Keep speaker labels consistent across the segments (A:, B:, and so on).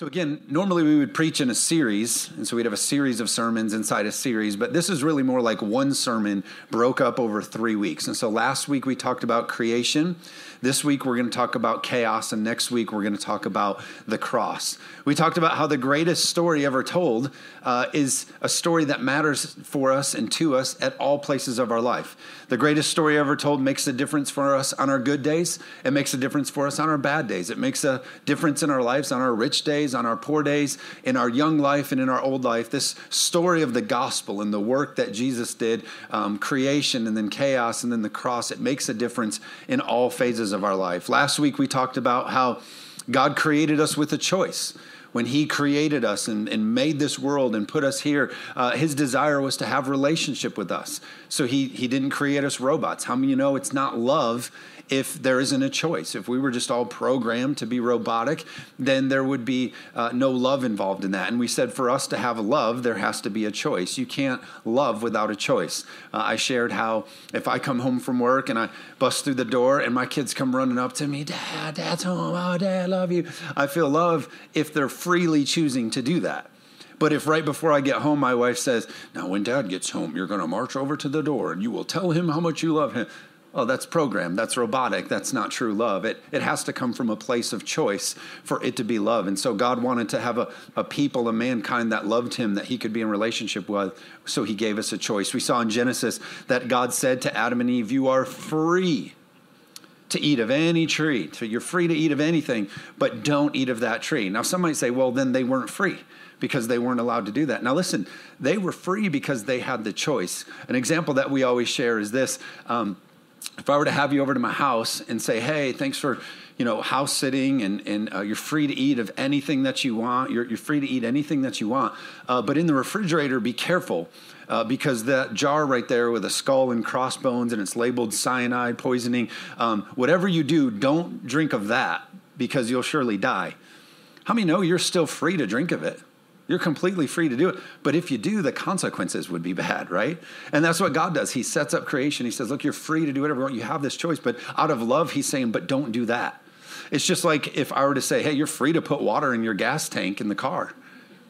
A: So, again, normally we would preach in a series, and so we'd have a series of sermons inside a series, but this is really more like one sermon broke up over three weeks. And so last week we talked about creation. This week we're going to talk about chaos, and next week we're going to talk about the cross. We talked about how the greatest story ever told uh, is a story that matters for us and to us at all places of our life. The greatest story ever told makes a difference for us on our good days, it makes a difference for us on our bad days, it makes a difference in our lives on our rich days, on our poor days, in our young life, and in our old life. This story of the gospel and the work that Jesus did, um, creation and then chaos and then the cross, it makes a difference in all phases of our life. Last week we talked about how God created us with a choice. When He created us and, and made this world and put us here, uh, His desire was to have relationship with us. So he, he didn't create us robots. How many you know it's not love if there isn't a choice. If we were just all programmed to be robotic, then there would be uh, no love involved in that. And we said for us to have love, there has to be a choice. You can't love without a choice. Uh, I shared how if I come home from work and I bust through the door and my kids come running up to me, Dad, Dad's home. Oh, Dad, I love you. I feel love if they're freely choosing to do that. But if right before I get home, my wife says, Now, when dad gets home, you're going to march over to the door and you will tell him how much you love him. Oh, that's programmed. That's robotic. That's not true love. It, it has to come from a place of choice for it to be love. And so God wanted to have a, a people, a mankind that loved him, that he could be in relationship with. So he gave us a choice. We saw in Genesis that God said to Adam and Eve, You are free to eat of any tree. So you're free to eat of anything, but don't eat of that tree. Now, some might say, Well, then they weren't free because they weren't allowed to do that. Now, listen, they were free because they had the choice. An example that we always share is this. Um, if I were to have you over to my house and say, hey, thanks for you know house sitting and, and uh, you're free to eat of anything that you want you're, you're free to eat anything that you want uh, but in the refrigerator be careful uh, because that jar right there with a skull and crossbones and it's labeled cyanide poisoning um, whatever you do don't drink of that because you'll surely die. How many know you're still free to drink of it you're completely free to do it. But if you do, the consequences would be bad, right? And that's what God does. He sets up creation. He says, Look, you're free to do whatever you want. You have this choice. But out of love, He's saying, But don't do that. It's just like if I were to say, Hey, you're free to put water in your gas tank in the car,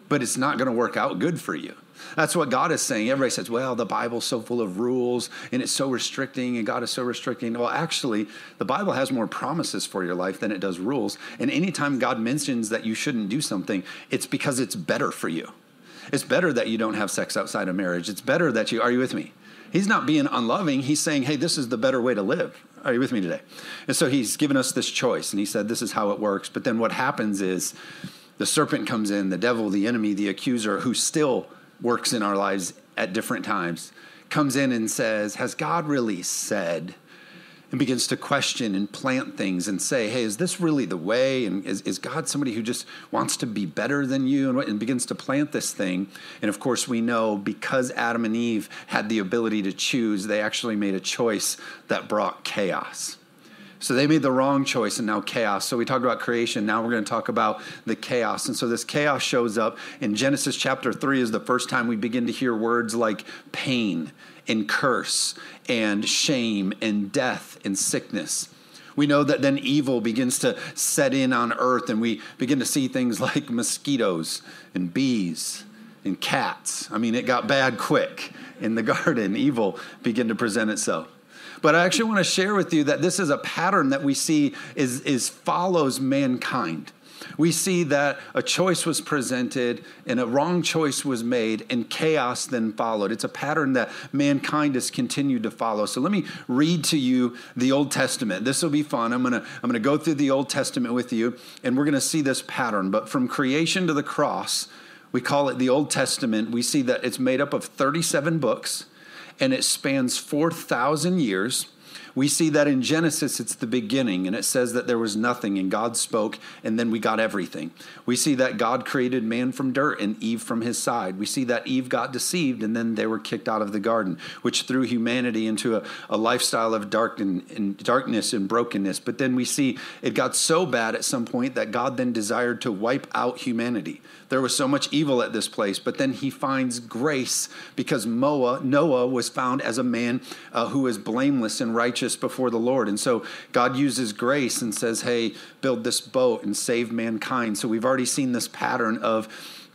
A: but it's not going to work out good for you. That's what God is saying. Everybody says, well, the Bible's so full of rules and it's so restricting and God is so restricting. Well, actually, the Bible has more promises for your life than it does rules. And anytime God mentions that you shouldn't do something, it's because it's better for you. It's better that you don't have sex outside of marriage. It's better that you, are you with me? He's not being unloving. He's saying, hey, this is the better way to live. Are you with me today? And so he's given us this choice and he said, this is how it works. But then what happens is the serpent comes in, the devil, the enemy, the accuser, who still works in our lives at different times, comes in and says, Has God really said? And begins to question and plant things and say, Hey, is this really the way? And is, is God somebody who just wants to be better than you? And, and begins to plant this thing. And of course, we know because Adam and Eve had the ability to choose, they actually made a choice that brought chaos. So they made the wrong choice and now chaos. So we talked about creation. Now we're going to talk about the chaos. And so this chaos shows up in Genesis chapter 3 is the first time we begin to hear words like pain and curse and shame and death and sickness. We know that then evil begins to set in on earth and we begin to see things like mosquitoes and bees and cats. I mean, it got bad quick in the garden. Evil began to present itself. But I actually want to share with you that this is a pattern that we see is, is follows mankind. We see that a choice was presented and a wrong choice was made, and chaos then followed. It's a pattern that mankind has continued to follow. So let me read to you the Old Testament. This will be fun. I'm gonna I'm gonna go through the Old Testament with you, and we're gonna see this pattern. But from creation to the cross, we call it the Old Testament. We see that it's made up of 37 books and it spans 4,000 years. We see that in Genesis, it's the beginning, and it says that there was nothing, and God spoke, and then we got everything. We see that God created man from dirt and Eve from his side. We see that Eve got deceived, and then they were kicked out of the garden, which threw humanity into a, a lifestyle of dark and, and darkness and brokenness. But then we see it got so bad at some point that God then desired to wipe out humanity. There was so much evil at this place, but then he finds grace because Noah, Noah was found as a man uh, who was blameless and righteous righteous before the Lord. And so God uses grace and says, hey, build this boat and save mankind. So we've already seen this pattern of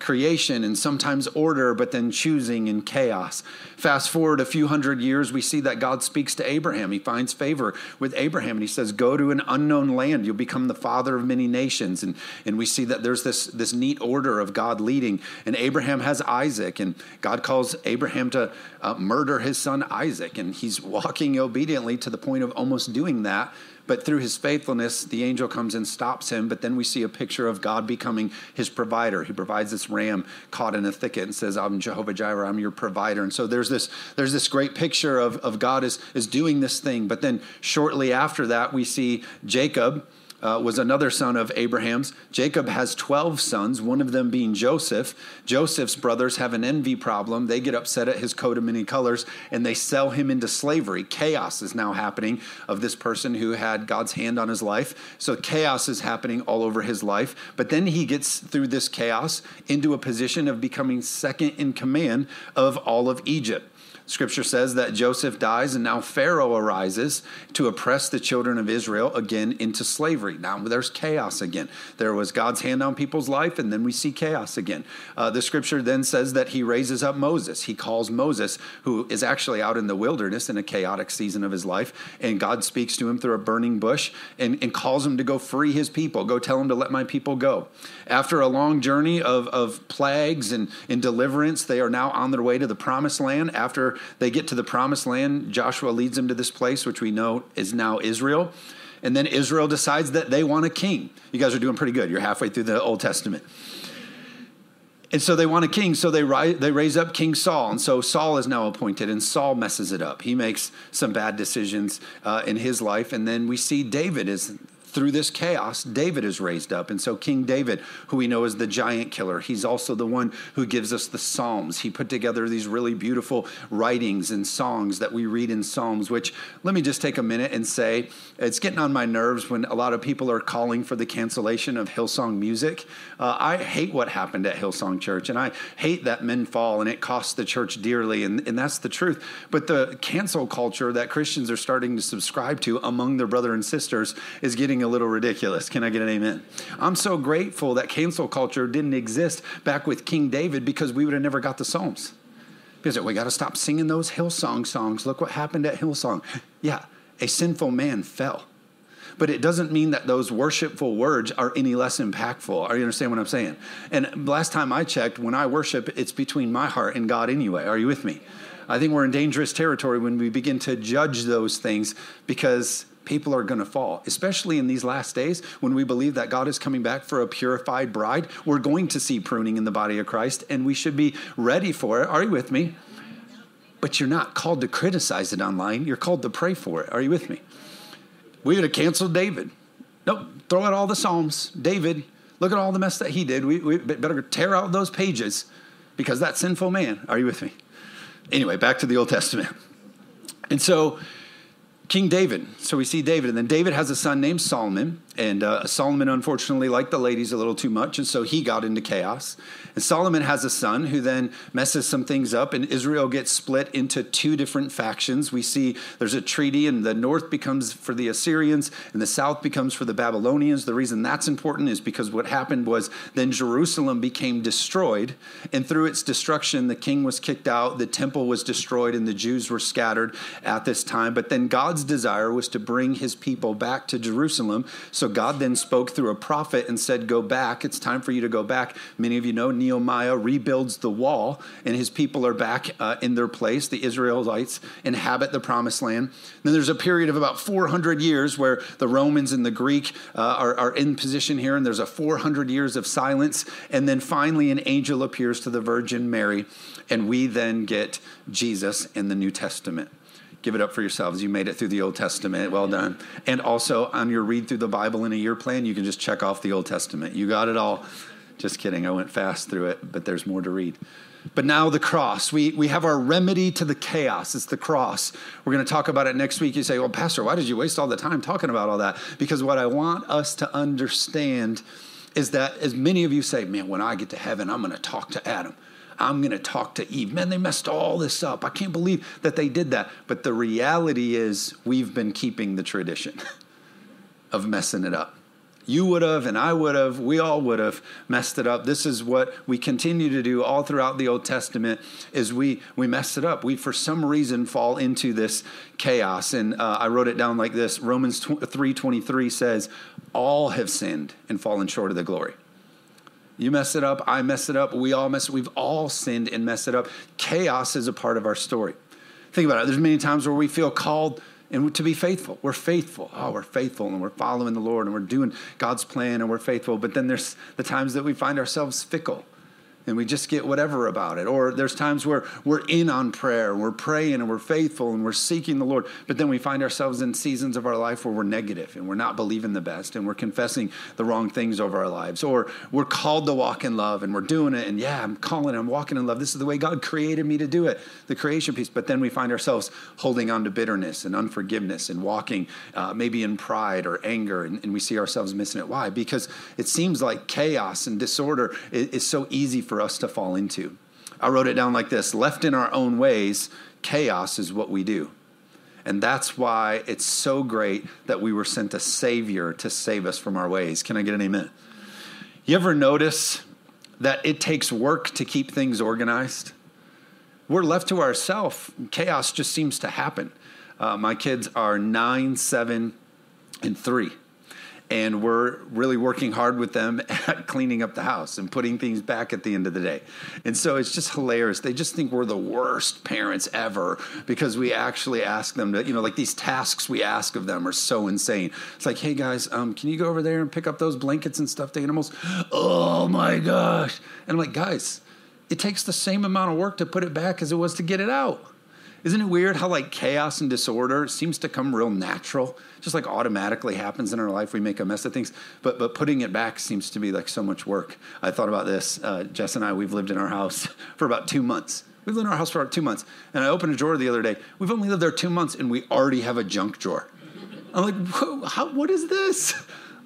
A: creation and sometimes order, but then choosing and chaos. Fast forward a few hundred years, we see that God speaks to Abraham. He finds favor with Abraham and he says, Go to an unknown land. You'll become the father of many nations. And, and we see that there's this, this neat order of God leading. And Abraham has Isaac, and God calls Abraham to uh, murder his son Isaac. And he's walking obediently to the point of almost doing that but through his faithfulness, the angel comes and stops him. But then we see a picture of God becoming his provider. He provides this ram caught in a thicket and says, I'm Jehovah Jireh, I'm your provider. And so there's this, there's this great picture of, of God is, is doing this thing. But then shortly after that, we see Jacob uh, was another son of Abraham's. Jacob has 12 sons, one of them being Joseph. Joseph's brothers have an envy problem. They get upset at his coat of many colors and they sell him into slavery. Chaos is now happening of this person who had God's hand on his life. So chaos is happening all over his life. But then he gets through this chaos into a position of becoming second in command of all of Egypt. Scripture says that Joseph dies, and now Pharaoh arises to oppress the children of Israel again into slavery. Now there's chaos again. There was God's hand on people's life, and then we see chaos again. Uh, the scripture then says that he raises up Moses. He calls Moses, who is actually out in the wilderness in a chaotic season of his life, and God speaks to him through a burning bush and, and calls him to go free his people. Go tell him to let my people go. After a long journey of, of plagues and, and deliverance, they are now on their way to the promised land. After they get to the promised land, Joshua leads them to this place, which we know is now Israel. And then Israel decides that they want a king. You guys are doing pretty good. You're halfway through the Old Testament. And so they want a king, so they, rise, they raise up King Saul. And so Saul is now appointed, and Saul messes it up. He makes some bad decisions uh, in his life. And then we see David is through this chaos, David is raised up. And so, King David, who we know as the giant killer, he's also the one who gives us the Psalms. He put together these really beautiful writings and songs that we read in Psalms, which let me just take a minute and say it's getting on my nerves when a lot of people are calling for the cancellation of Hillsong music. Uh, I hate what happened at Hillsong Church, and I hate that men fall and it costs the church dearly, and, and that's the truth. But the cancel culture that Christians are starting to subscribe to among their brother and sisters is getting a little ridiculous. Can I get an amen? I'm so grateful that cancel culture didn't exist back with King David because we would have never got the Psalms. Because we got to stop singing those Hillsong songs. Look what happened at Hillsong. Yeah, a sinful man fell. But it doesn't mean that those worshipful words are any less impactful. Are you understand what I'm saying? And last time I checked, when I worship, it's between my heart and God anyway. Are you with me? I think we're in dangerous territory when we begin to judge those things because people are going to fall, especially in these last days when we believe that God is coming back for a purified bride. We're going to see pruning in the body of Christ, and we should be ready for it. Are you with me? But you're not called to criticize it online. You're called to pray for it. Are you with me? We would have canceled David. Nope, throw out all the Psalms. David, look at all the mess that he did. We, we better tear out those pages because that sinful man. Are you with me? Anyway, back to the Old Testament. And so King David. So we see David, and then David has a son named Solomon, and uh, Solomon unfortunately liked the ladies a little too much, and so he got into chaos. And Solomon has a son who then messes some things up, and Israel gets split into two different factions. We see there's a treaty, and the north becomes for the Assyrians, and the south becomes for the Babylonians. The reason that's important is because what happened was then Jerusalem became destroyed, and through its destruction, the king was kicked out, the temple was destroyed, and the Jews were scattered at this time. But then God's desire was to bring his people back to Jerusalem. So God then spoke through a prophet and said, Go back. It's time for you to go back. Many of you know Nehemiah rebuilds the wall, and his people are back uh, in their place. The Israelites inhabit the promised land. Then there's a period of about 400 years where the Romans and the Greek uh, are, are in position here, and there's a 400 years of silence. And then finally, an angel appears to the Virgin Mary, and we then get Jesus in the New Testament give it up for yourselves. You made it through the Old Testament. Well done. And also on your read through the Bible in a year plan, you can just check off the Old Testament. You got it all. Just kidding. I went fast through it, but there's more to read. But now the cross. We, we have our remedy to the chaos. It's the cross. We're going to talk about it next week. You say, well, Pastor, why did you waste all the time talking about all that? Because what I want us to understand is that as many of you say, man, when I get to heaven, I'm going to talk to Adam. I'm going to talk to Eve. Man, they messed all this up. I can't believe that they did that. But the reality is, we've been keeping the tradition of messing it up. You would have, and I would have, we all would have messed it up. This is what we continue to do all throughout the Old Testament is we, we mess it up. We, for some reason, fall into this chaos. And uh, I wrote it down like this. Romans 3.23 says, all have sinned and fallen short of the glory. You mess it up, I mess it up, we all mess it We've all sinned and messed it up. Chaos is a part of our story. Think about it. There's many times where we feel called and to be faithful. We're faithful. Oh, we're faithful and we're following the Lord and we're doing God's plan and we're faithful. But then there's the times that we find ourselves fickle and we just get whatever about it. Or there's times where we're in on prayer and we're praying and we're faithful and we're seeking the Lord, but then we find ourselves in seasons of our life where we're negative and we're not believing the best and we're confessing the wrong things over our lives. Or we're called to walk in love and we're doing it and yeah, I'm calling, I'm walking in love. This is the way God created me to do it, the creation piece. But then we find ourselves holding on to bitterness and unforgiveness and walking uh, maybe in pride or anger and, and, we see ourselves missing it. Why? Because it seems like chaos and disorder is, is so easy for for us to fall into. I wrote it down like this left in our own ways, chaos is what we do. And that's why it's so great that we were sent a Savior to save us from our ways. Can I get an amen? You ever notice that it takes work to keep things organized? We're left to ourselves, chaos just seems to happen. Uh, my kids are nine, seven, and three and we're really working hard with them at cleaning up the house and putting things back at the end of the day. And so it's just hilarious. They just think we're the worst parents ever because we actually ask them to, you know, like these tasks we ask of them are so insane. It's like, hey guys, um, can you go over there and pick up those blankets and stuffed animals? Oh my gosh. And I'm like, guys, it takes the same amount of work to put it back as it was to get it out. Isn't it weird how like chaos and disorder seems to come real natural? Just like automatically happens in our life. We make a mess of things, but but putting it back seems to be like so much work. I thought about this. Uh, Jess and I, we've lived in our house for about two months. We've lived in our house for about two months, and I opened a drawer the other day. We've only lived there two months, and we already have a junk drawer. I'm like, how, what is this?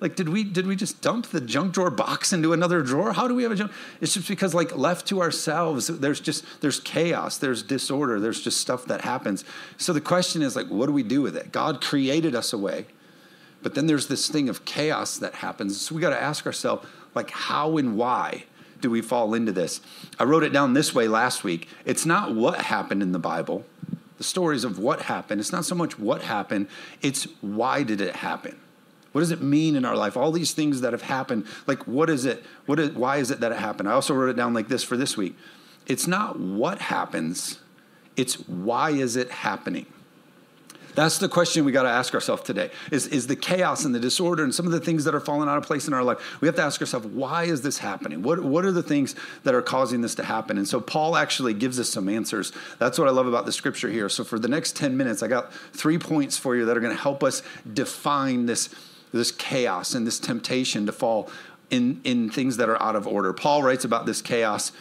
A: Like, did we did we just dump the junk drawer box into another drawer? How do we have a junk? It's just because, like, left to ourselves, there's just there's chaos, there's disorder, there's just stuff that happens. So the question is, like, what do we do with it? God created us a way, but then there's this thing of chaos that happens. So we got to ask ourselves, like, how and why do we fall into this? I wrote it down this way last week. It's not what happened in the Bible, the stories of what happened. It's not so much what happened; it's why did it happen what does it mean in our life? All these things that have happened, like what is it? What is, why is it that it happened? I also wrote it down like this for this week. It's not what happens, it's why is it happening? That's the question we got to ask ourselves today. Is, is the chaos and the disorder and some of the things that are falling out of place in our life, we have to ask ourselves, why is this happening? What, what are the things that are causing this to happen? And so Paul actually gives us some answers. That's what I love about the scripture here. So for the next 10 minutes, I got three points for you that are going to help us define this this chaos and this temptation to fall in, in things that are out of order. Paul writes about this chaos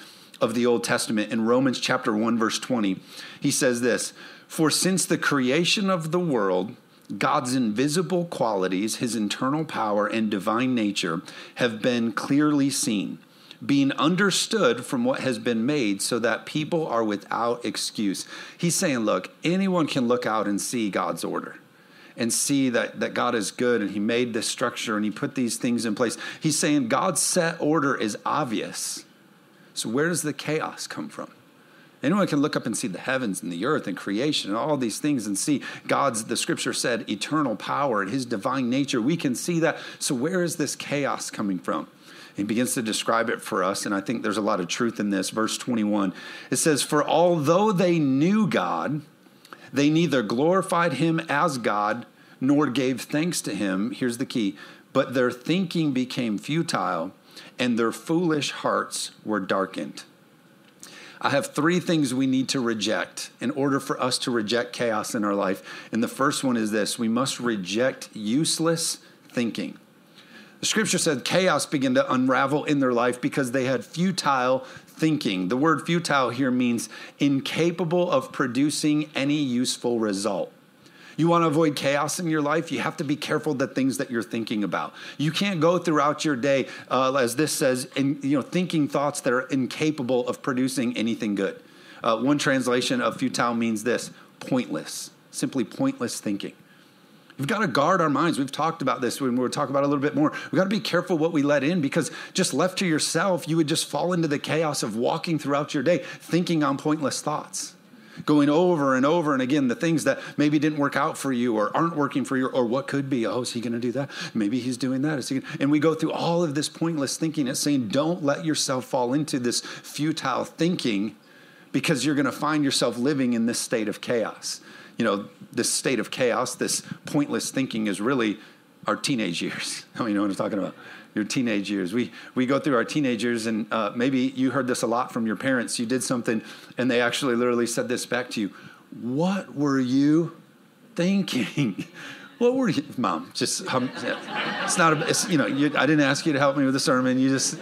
A: of the Old Testament in Romans chapter 1 verse 20. He says this, "For since the creation of the world, God's invisible qualities, his internal power and divine nature have been clearly seen, being understood from what has been made so that people are without excuse." He's saying, look, anyone can look out and see God's order and see that, that God is good and He made this structure and He put these things in place. He's saying God's set order is obvious. So, where does the chaos come from? Anyone can look up and see the heavens and the earth and creation and all these things and see God's, the scripture said, eternal power and his divine nature. We can see that. So, where is this chaos coming from? He begins to describe it for us, and I think there's a lot of truth in this. Verse 21 it says, For although they knew God, they neither glorified him as God nor gave thanks to him. Here's the key but their thinking became futile and their foolish hearts were darkened. I have three things we need to reject in order for us to reject chaos in our life. And the first one is this we must reject useless thinking. The scripture said chaos began to unravel in their life because they had futile thinking. The word futile here means incapable of producing any useful result. You want to avoid chaos in your life? You have to be careful the things that you're thinking about. You can't go throughout your day, uh, as this says, in, you know, thinking thoughts that are incapable of producing anything good. Uh, one translation of futile means this pointless, simply pointless thinking. We've got to guard our minds. We've talked about this when we were talking about a little bit more. We've got to be careful what we let in because just left to yourself, you would just fall into the chaos of walking throughout your day thinking on pointless thoughts going over and over and again the things that maybe didn't work out for you or aren't working for you or what could be. Oh, is he going to do that? Maybe he's doing that. Is he and we go through all of this pointless thinking. It's saying don't let yourself fall into this futile thinking because you're going to find yourself living in this state of chaos. You know, this state of chaos, this pointless thinking is really our teenage years. I you know what I'm talking about your teenage years. We, we go through our teenagers, and uh, maybe you heard this a lot from your parents. You did something, and they actually literally said this back to you. What were you thinking? what were you, mom? Just um, it's not. A, it's, you know, you, I didn't ask you to help me with the sermon. You just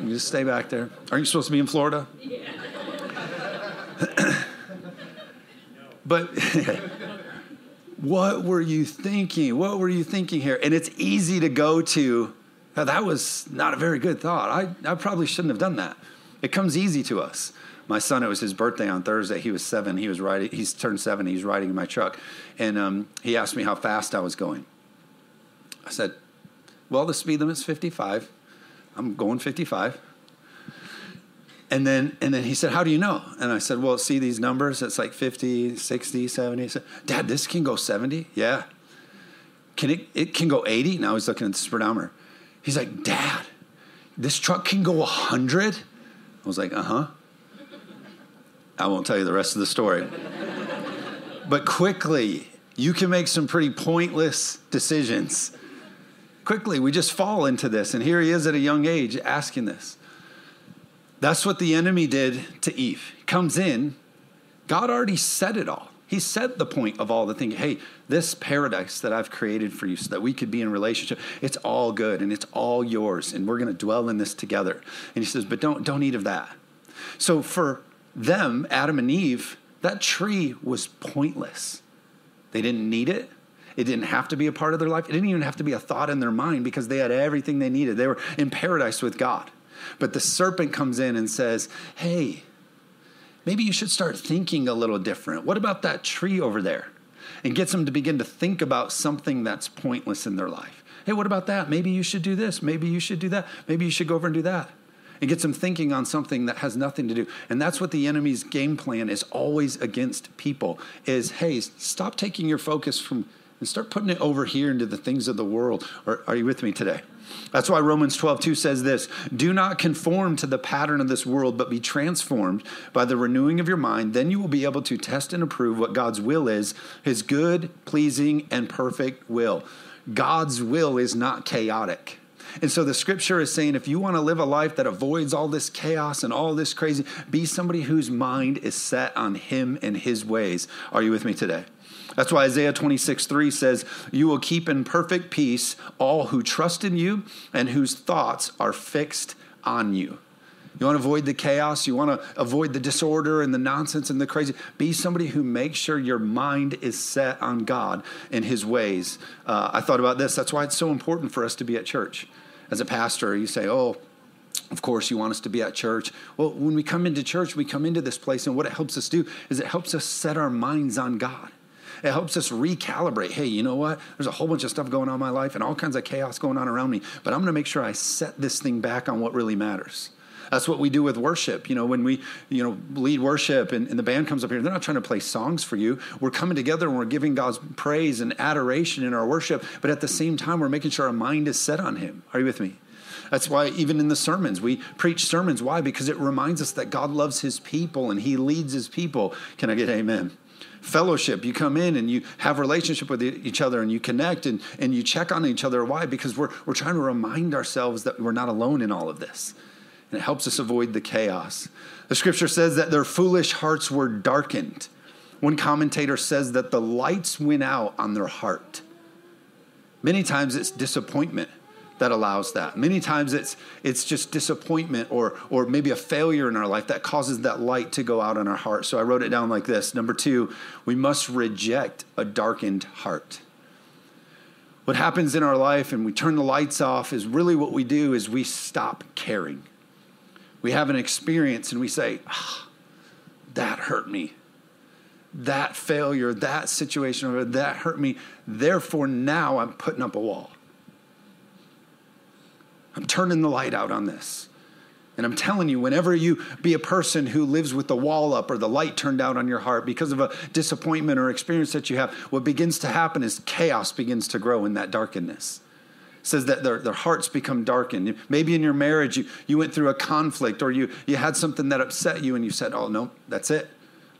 A: you just stay back there. Aren't you supposed to be in Florida? Yeah. but what were you thinking? What were you thinking here? And it's easy to go to now, that was not a very good thought. I, I probably shouldn't have done that. It comes easy to us. My son, it was his birthday on Thursday. He was seven. He was riding, he's turned seven. He's riding in my truck. And um, he asked me how fast I was going. I said, Well, the speed limit's 55. I'm going 55. And then, and then he said, How do you know? And I said, Well, see these numbers? It's like 50, 60, 70. He said, Dad, this can go 70? Yeah. Can it, it can go 80? Now he's looking at the speedometer. He's like, Dad, this truck can go 100? I was like, Uh huh. I won't tell you the rest of the story. but quickly, you can make some pretty pointless decisions. Quickly, we just fall into this. And here he is at a young age asking this. That's what the enemy did to Eve. Comes in, God already said it all. He said the point of all the things. Hey, this paradise that I've created for you so that we could be in relationship, it's all good and it's all yours, and we're going to dwell in this together. And he says, but don't don't eat of that. So for them, Adam and Eve, that tree was pointless. They didn't need it. It didn't have to be a part of their life. It didn't even have to be a thought in their mind because they had everything they needed. They were in paradise with God. But the serpent comes in and says, Hey, maybe you should start thinking a little different. What about that tree over there? And gets them to begin to think about something that's pointless in their life. Hey, what about that? Maybe you should do this. Maybe you should do that. Maybe you should go over and do that. And gets them thinking on something that has nothing to do. And that's what the enemy's game plan is always against people is, hey, stop taking your focus from and start putting it over here into the things of the world. Are, are you with me today? That's why Romans 12, 2 says this Do not conform to the pattern of this world, but be transformed by the renewing of your mind. Then you will be able to test and approve what God's will is, his good, pleasing, and perfect will. God's will is not chaotic. And so the scripture is saying if you want to live a life that avoids all this chaos and all this crazy, be somebody whose mind is set on him and his ways. Are you with me today? That's why Isaiah 26, 3 says, You will keep in perfect peace all who trust in you and whose thoughts are fixed on you. You want to avoid the chaos. You want to avoid the disorder and the nonsense and the crazy. Be somebody who makes sure your mind is set on God and His ways. Uh, I thought about this. That's why it's so important for us to be at church. As a pastor, you say, Oh, of course, you want us to be at church. Well, when we come into church, we come into this place, and what it helps us do is it helps us set our minds on God. It helps us recalibrate. Hey, you know what? There's a whole bunch of stuff going on in my life and all kinds of chaos going on around me, but I'm going to make sure I set this thing back on what really matters. That's what we do with worship. You know, when we, you know, lead worship and, and, the band comes up here, they're not trying to play songs for you. We're coming together and we're giving God's praise and adoration in our worship, but at the same time, we're making sure our mind is set on Him. Are you with me? That's why even in the sermons, we preach sermons. Why? Because it reminds us that God loves His people and He leads His people. Can I get amen? Fellowship. You come in and you have relationship with each other and you connect and, and you check on each other. Why? Because we're, we're trying to remind ourselves that we're not alone in all of this. And it helps us avoid the chaos. The scripture says that their foolish hearts were darkened. One commentator says that the lights went out on their heart. Many times it's disappointment that allows that. Many times it's it's just disappointment or or maybe a failure in our life that causes that light to go out in our heart. So I wrote it down like this. Number 2, we must reject a darkened heart. What happens in our life and we turn the lights off is really what we do is we stop caring. We have an experience and we say, ah, that hurt me. That failure, that situation, that hurt me. Therefore, now I'm putting up a wall. I'm turning the light out on this. And I'm telling you, whenever you be a person who lives with the wall up or the light turned out on your heart because of a disappointment or experience that you have, what begins to happen is chaos begins to grow in that darkness. It says that their, their hearts become darkened. Maybe in your marriage, you, you went through a conflict or you, you had something that upset you and you said, Oh, no, that's it.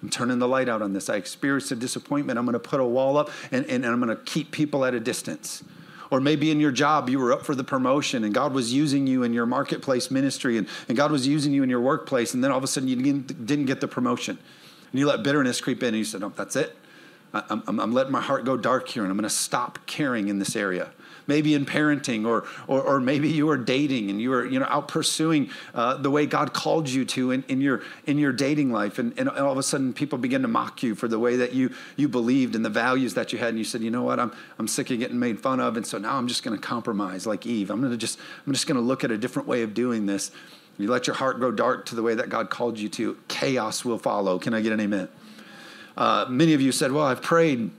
A: I'm turning the light out on this. I experienced a disappointment. I'm going to put a wall up and, and, and I'm going to keep people at a distance. Or maybe in your job, you were up for the promotion and God was using you in your marketplace ministry and, and God was using you in your workplace. And then all of a sudden you didn't get the promotion. And you let bitterness creep in and you said, No, that's it. I'm, I'm, I'm letting my heart go dark here and I'm going to stop caring in this area maybe in parenting, or, or, or maybe you are dating and you are you know, out pursuing uh, the way God called you to in, in, your, in your dating life. And, and all of a sudden, people begin to mock you for the way that you, you believed and the values that you had. And you said, you know what, I'm, I'm sick of getting made fun of. And so now I'm just going to compromise like Eve. I'm, gonna just, I'm just going to look at a different way of doing this. You let your heart grow dark to the way that God called you to, chaos will follow. Can I get an amen? Uh, many of you said, Well, I've prayed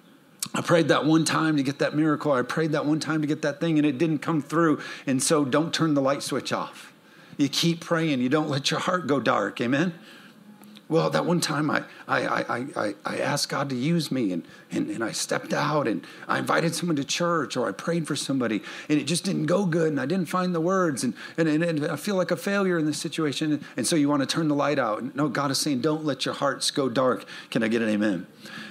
A: I prayed that one time to get that miracle. I prayed that one time to get that thing and it didn't come through. And so don't turn the light switch off. You keep praying. You don't let your heart go dark. Amen? Well, that one time I, I, I, I, I asked God to use me and, and, and I stepped out and I invited someone to church or I prayed for somebody and it just didn't go good and I didn't find the words and, and, and, and I feel like a failure in this situation. And so you want to turn the light out. No, God is saying, don't let your hearts go dark. Can I get an amen?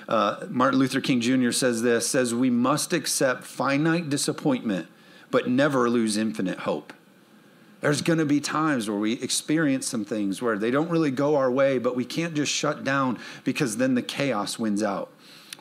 A: Uh, Martin Luther King Jr. says this, says we must accept finite disappointment, but never lose infinite hope. There's going to be times where we experience some things where they don't really go our way, but we can't just shut down because then the chaos wins out.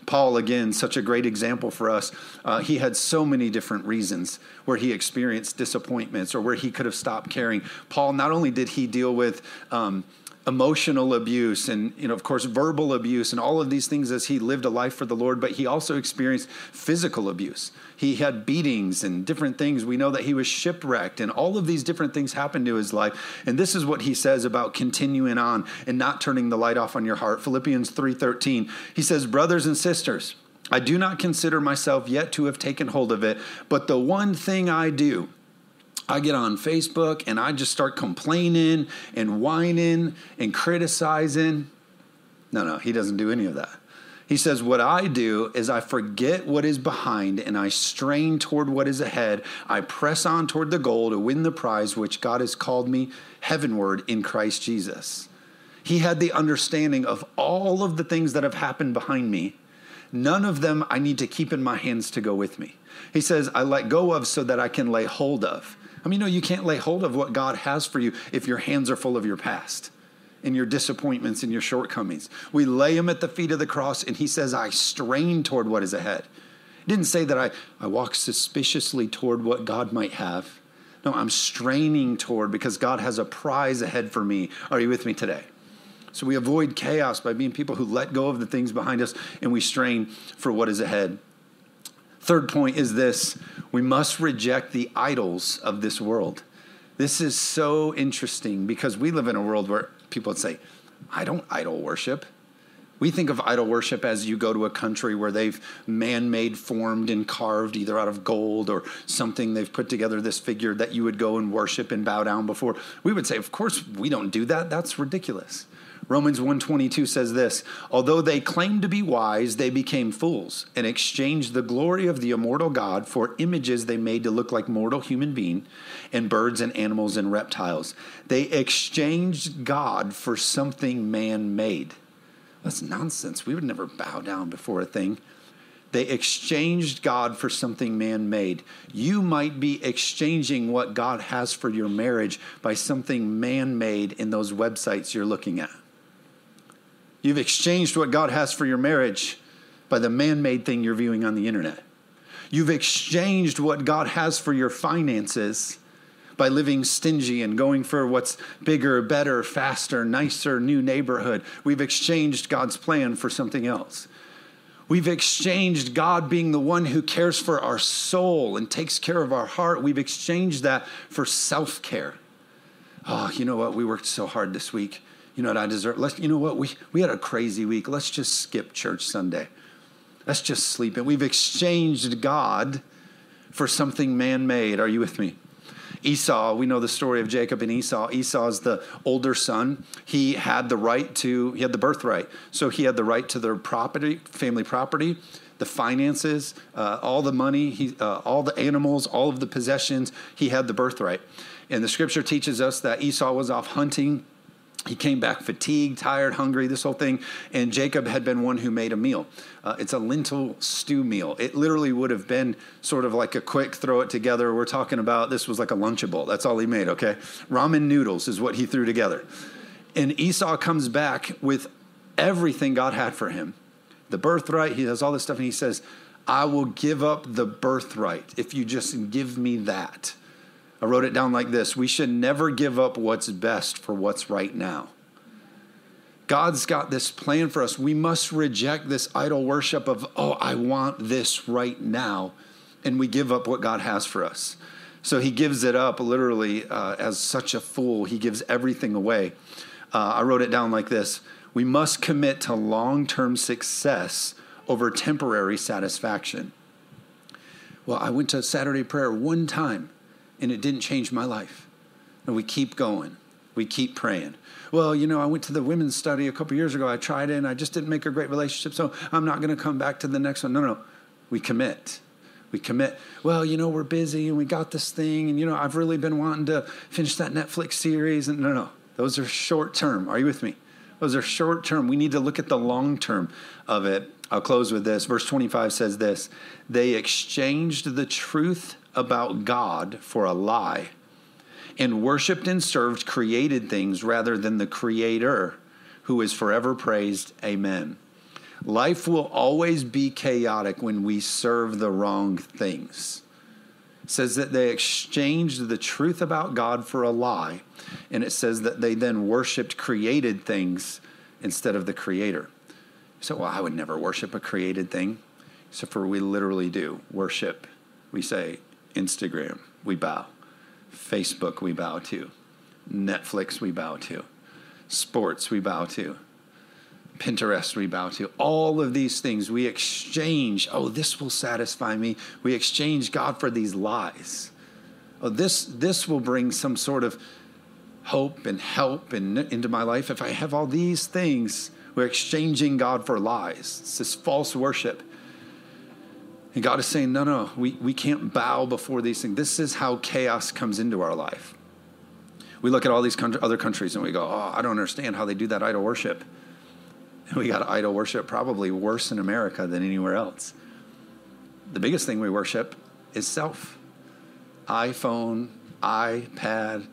A: Paul, again, such a great example for us. Uh, he had so many different reasons where he experienced disappointments or where he could have stopped caring. Paul, not only did he deal with um, emotional abuse and you know of course verbal abuse and all of these things as he lived a life for the lord but he also experienced physical abuse. He had beatings and different things. We know that he was shipwrecked and all of these different things happened to his life. And this is what he says about continuing on and not turning the light off on your heart. Philippians 3.13 he says brothers and sisters i do not consider myself yet to have taken hold of it but the one thing i do I get on Facebook and I just start complaining and whining and criticizing. No, no, he doesn't do any of that. He says, What I do is I forget what is behind and I strain toward what is ahead. I press on toward the goal to win the prize which God has called me heavenward in Christ Jesus. He had the understanding of all of the things that have happened behind me. None of them I need to keep in my hands to go with me. He says, I let go of so that I can lay hold of. I mean, no, you can't lay hold of what God has for you if your hands are full of your past and your disappointments and your shortcomings. We lay them at the feet of the cross, and He says, I strain toward what is ahead. He didn't say that I, I walk suspiciously toward what God might have. No, I'm straining toward because God has a prize ahead for me. Are you with me today? So we avoid chaos by being people who let go of the things behind us and we strain for what is ahead. Third point is this we must reject the idols of this world. This is so interesting because we live in a world where people would say, I don't idol worship. We think of idol worship as you go to a country where they've man made, formed, and carved either out of gold or something. They've put together this figure that you would go and worship and bow down before. We would say, Of course, we don't do that. That's ridiculous. Romans 122 says this, although they claimed to be wise, they became fools and exchanged the glory of the immortal God for images they made to look like mortal human being and birds and animals and reptiles. They exchanged God for something man made. That's nonsense. We would never bow down before a thing. They exchanged God for something man made. You might be exchanging what God has for your marriage by something man made in those websites you're looking at. You've exchanged what God has for your marriage by the man made thing you're viewing on the internet. You've exchanged what God has for your finances by living stingy and going for what's bigger, better, faster, nicer, new neighborhood. We've exchanged God's plan for something else. We've exchanged God being the one who cares for our soul and takes care of our heart. We've exchanged that for self care. Oh, ah, you know what? We worked so hard this week. You know what I deserve? Let's, you know what? We, we had a crazy week. Let's just skip church Sunday. Let's just sleep. And we've exchanged God for something man made. Are you with me? Esau, we know the story of Jacob and Esau. Esau's the older son. He had the right to, he had the birthright. So he had the right to their property, family property, the finances, uh, all the money, he, uh, all the animals, all of the possessions. He had the birthright. And the scripture teaches us that Esau was off hunting he came back fatigued, tired, hungry, this whole thing. And Jacob had been one who made a meal. Uh, it's a lentil stew meal. It literally would have been sort of like a quick throw it together. We're talking about this was like a Lunchable. That's all he made, okay? Ramen noodles is what he threw together. And Esau comes back with everything God had for him the birthright. He has all this stuff. And he says, I will give up the birthright if you just give me that. I wrote it down like this We should never give up what's best for what's right now. God's got this plan for us. We must reject this idol worship of, oh, I want this right now. And we give up what God has for us. So he gives it up literally uh, as such a fool. He gives everything away. Uh, I wrote it down like this We must commit to long term success over temporary satisfaction. Well, I went to Saturday prayer one time and it didn't change my life. And we keep going. We keep praying. Well, you know, I went to the women's study a couple years ago. I tried it and I just didn't make a great relationship, so I'm not going to come back to the next one. No, no. No. We commit. We commit. Well, you know, we're busy and we got this thing, and you know, I've really been wanting to finish that Netflix series. And no, no, those are short term. Are you with me? Those are short term. We need to look at the long term of it. I'll close with this. Verse 25 says this They exchanged the truth about God for a lie and worshiped and served created things rather than the Creator, who is forever praised. Amen. Life will always be chaotic when we serve the wrong things. It says that they exchanged the truth about God for a lie, and it says that they then worshiped created things instead of the Creator. So, well, I would never worship a created thing. So, for we literally do worship. We say, Instagram, we bow. Facebook, we bow to. Netflix, we bow to. Sports, we bow to. Pinterest, we bow to. All of these things we exchange. Oh, this will satisfy me. We exchange God for these lies. Oh, this, this will bring some sort of hope and help in, into my life. If I have all these things, we're exchanging God for lies. It's this false worship. And God is saying, no, no, we, we can't bow before these things. This is how chaos comes into our life. We look at all these country, other countries and we go, oh, I don't understand how they do that idol worship. And we got idol worship probably worse in America than anywhere else. The biggest thing we worship is self iPhone, iPad,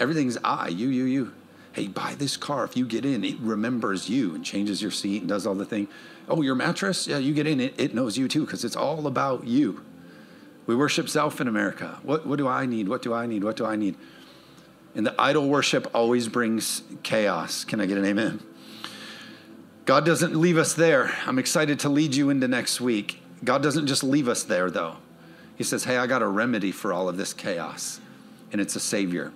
A: everything's I, you, you, you. Hey, buy this car. If you get in, it remembers you and changes your seat and does all the thing. Oh, your mattress? Yeah, you get in it. It knows you too because it's all about you. We worship self in America. What, what do I need? What do I need? What do I need? And the idol worship always brings chaos. Can I get an amen? God doesn't leave us there. I'm excited to lead you into next week. God doesn't just leave us there, though. He says, Hey, I got a remedy for all of this chaos, and it's a Savior.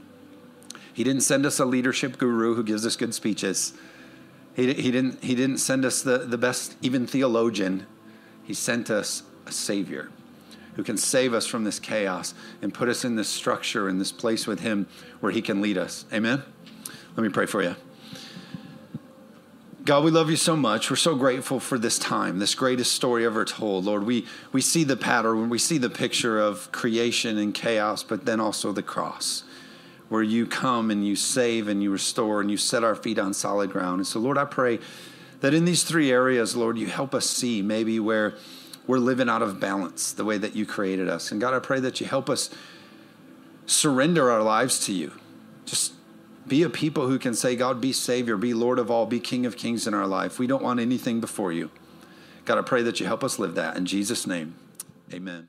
A: He didn't send us a leadership guru who gives us good speeches. He, he, didn't, he didn't send us the, the best, even theologian. He sent us a Savior who can save us from this chaos and put us in this structure, in this place with Him where He can lead us. Amen? Let me pray for you. God, we love you so much. We're so grateful for this time, this greatest story ever told. Lord, we, we see the pattern, we see the picture of creation and chaos, but then also the cross where you come and you save and you restore and you set our feet on solid ground. And so, Lord, I pray that in these three areas, Lord, you help us see maybe where we're living out of balance the way that you created us. And God, I pray that you help us surrender our lives to you. Just be a people who can say, God, be Savior, be Lord of all, be King of Kings in our life. We don't want anything before you. God, I pray that you help us live that. In Jesus' name, Amen.